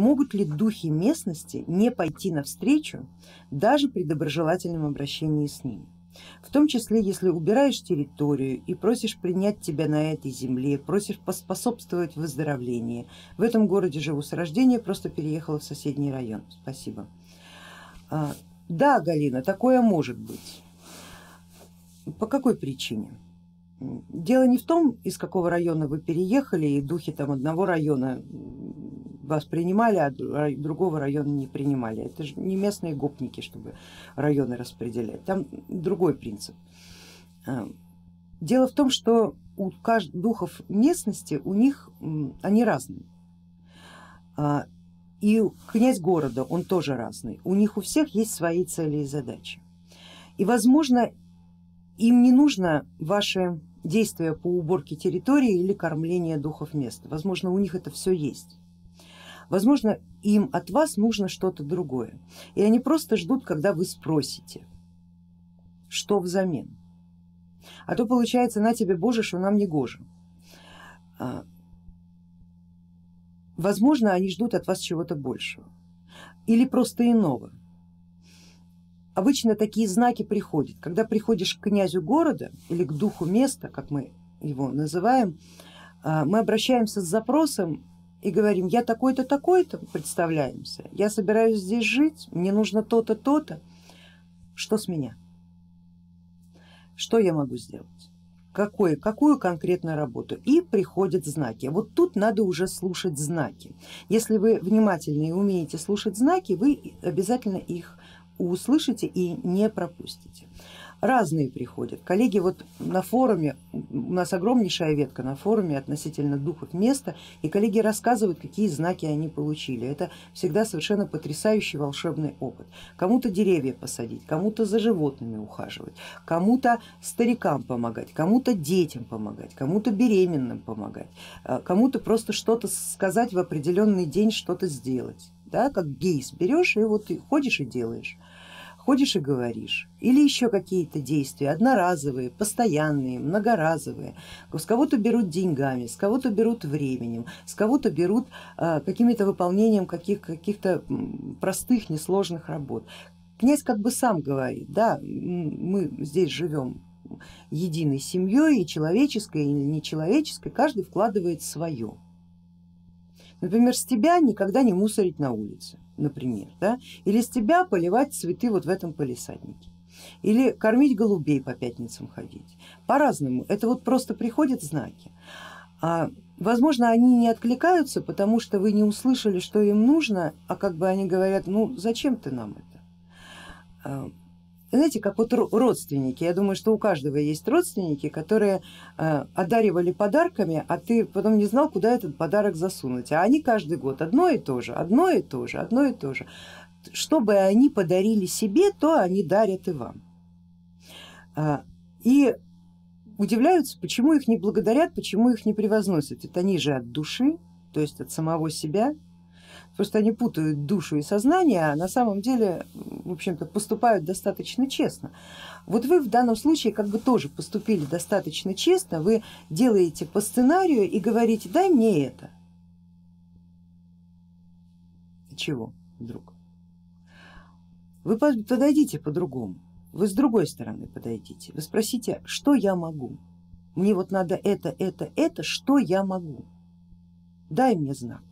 могут ли духи местности не пойти навстречу даже при доброжелательном обращении с ними. В том числе, если убираешь территорию и просишь принять тебя на этой земле, просишь поспособствовать выздоровлению. В этом городе живу с рождения, просто переехала в соседний район. Спасибо. А, да, Галина, такое может быть. По какой причине? Дело не в том, из какого района вы переехали, и духи там одного района вас принимали, а другого района не принимали. Это же не местные гопники, чтобы районы распределять. Там другой принцип. А, дело в том, что у духов местности, у них они разные. А, и князь города, он тоже разный. У них у всех есть свои цели и задачи. И возможно им не нужно ваше действия по уборке территории или кормление духов места. Возможно, у них это все есть. Возможно, им от вас нужно что-то другое. И они просто ждут, когда вы спросите, что взамен. А то получается, на тебе Боже, что нам не гоже. А, возможно, они ждут от вас чего-то большего или просто иного. Обычно такие знаки приходят, когда приходишь к князю города или к духу места, как мы его называем, а, мы обращаемся с запросом и говорим, я такой-то, такой-то, представляемся, я собираюсь здесь жить, мне нужно то-то, то-то, что с меня? Что я могу сделать? Какое, какую конкретную работу? И приходят знаки. Вот тут надо уже слушать знаки. Если вы внимательны и умеете слушать знаки, вы обязательно их услышите и не пропустите разные приходят. Коллеги вот на форуме, у нас огромнейшая ветка на форуме относительно духов места, и коллеги рассказывают, какие знаки они получили. Это всегда совершенно потрясающий волшебный опыт. Кому-то деревья посадить, кому-то за животными ухаживать, кому-то старикам помогать, кому-то детям помогать, кому-то беременным помогать, а кому-то просто что-то сказать в определенный день, что-то сделать. Да, как гейс берешь и вот ходишь и делаешь ходишь и говоришь, или еще какие-то действия, одноразовые, постоянные, многоразовые, с кого-то берут деньгами, с кого-то берут временем, с кого-то берут а, какими-то выполнением каких, каких-то простых, несложных работ. Князь как бы сам говорит, да, мы здесь живем единой семьей, и человеческой, и нечеловеческой, каждый вкладывает свое. Например, с тебя никогда не мусорить на улице например, да? или с тебя поливать цветы вот в этом полисаднике, или кормить голубей по пятницам ходить. По-разному, это вот просто приходят знаки. А, возможно, они не откликаются, потому что вы не услышали, что им нужно, а как бы они говорят, ну зачем ты нам это? Знаете, как вот родственники, я думаю, что у каждого есть родственники, которые э, одаривали подарками, а ты потом не знал, куда этот подарок засунуть, а они каждый год одно и то же, одно и то же, одно и то же. Что бы они подарили себе, то они дарят и вам. А, и удивляются, почему их не благодарят, почему их не превозносят. Это они же от души, то есть от самого себя, Просто они путают душу и сознание, а на самом деле, в общем-то, поступают достаточно честно. Вот вы в данном случае как бы тоже поступили достаточно честно, вы делаете по сценарию и говорите, дай мне это. Чего вдруг? Вы подойдите по-другому, вы с другой стороны подойдите, вы спросите, что я могу? Мне вот надо это, это, это, что я могу? Дай мне знак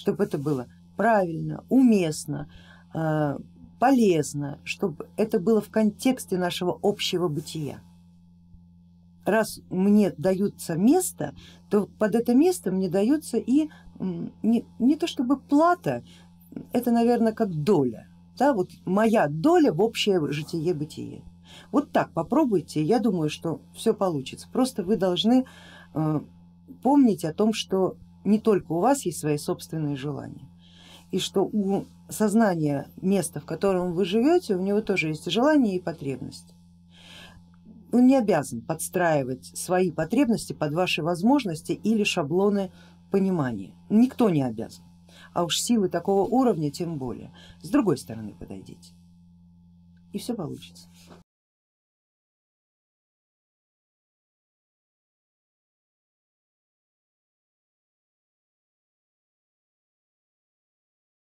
чтобы это было правильно, уместно, э, полезно, чтобы это было в контексте нашего общего бытия. Раз мне даются место, то под это место мне дается и не, не то чтобы плата, это наверное как доля, да, вот моя доля в общее житие-бытие. Вот так попробуйте, я думаю, что все получится. Просто вы должны э, помнить о том, что не только у вас есть свои собственные желания, и что у сознания места, в котором вы живете, у него тоже есть желания и потребности. Он не обязан подстраивать свои потребности под ваши возможности или шаблоны понимания. Никто не обязан, а уж силы такого уровня тем более. С другой стороны подойдите и все получится.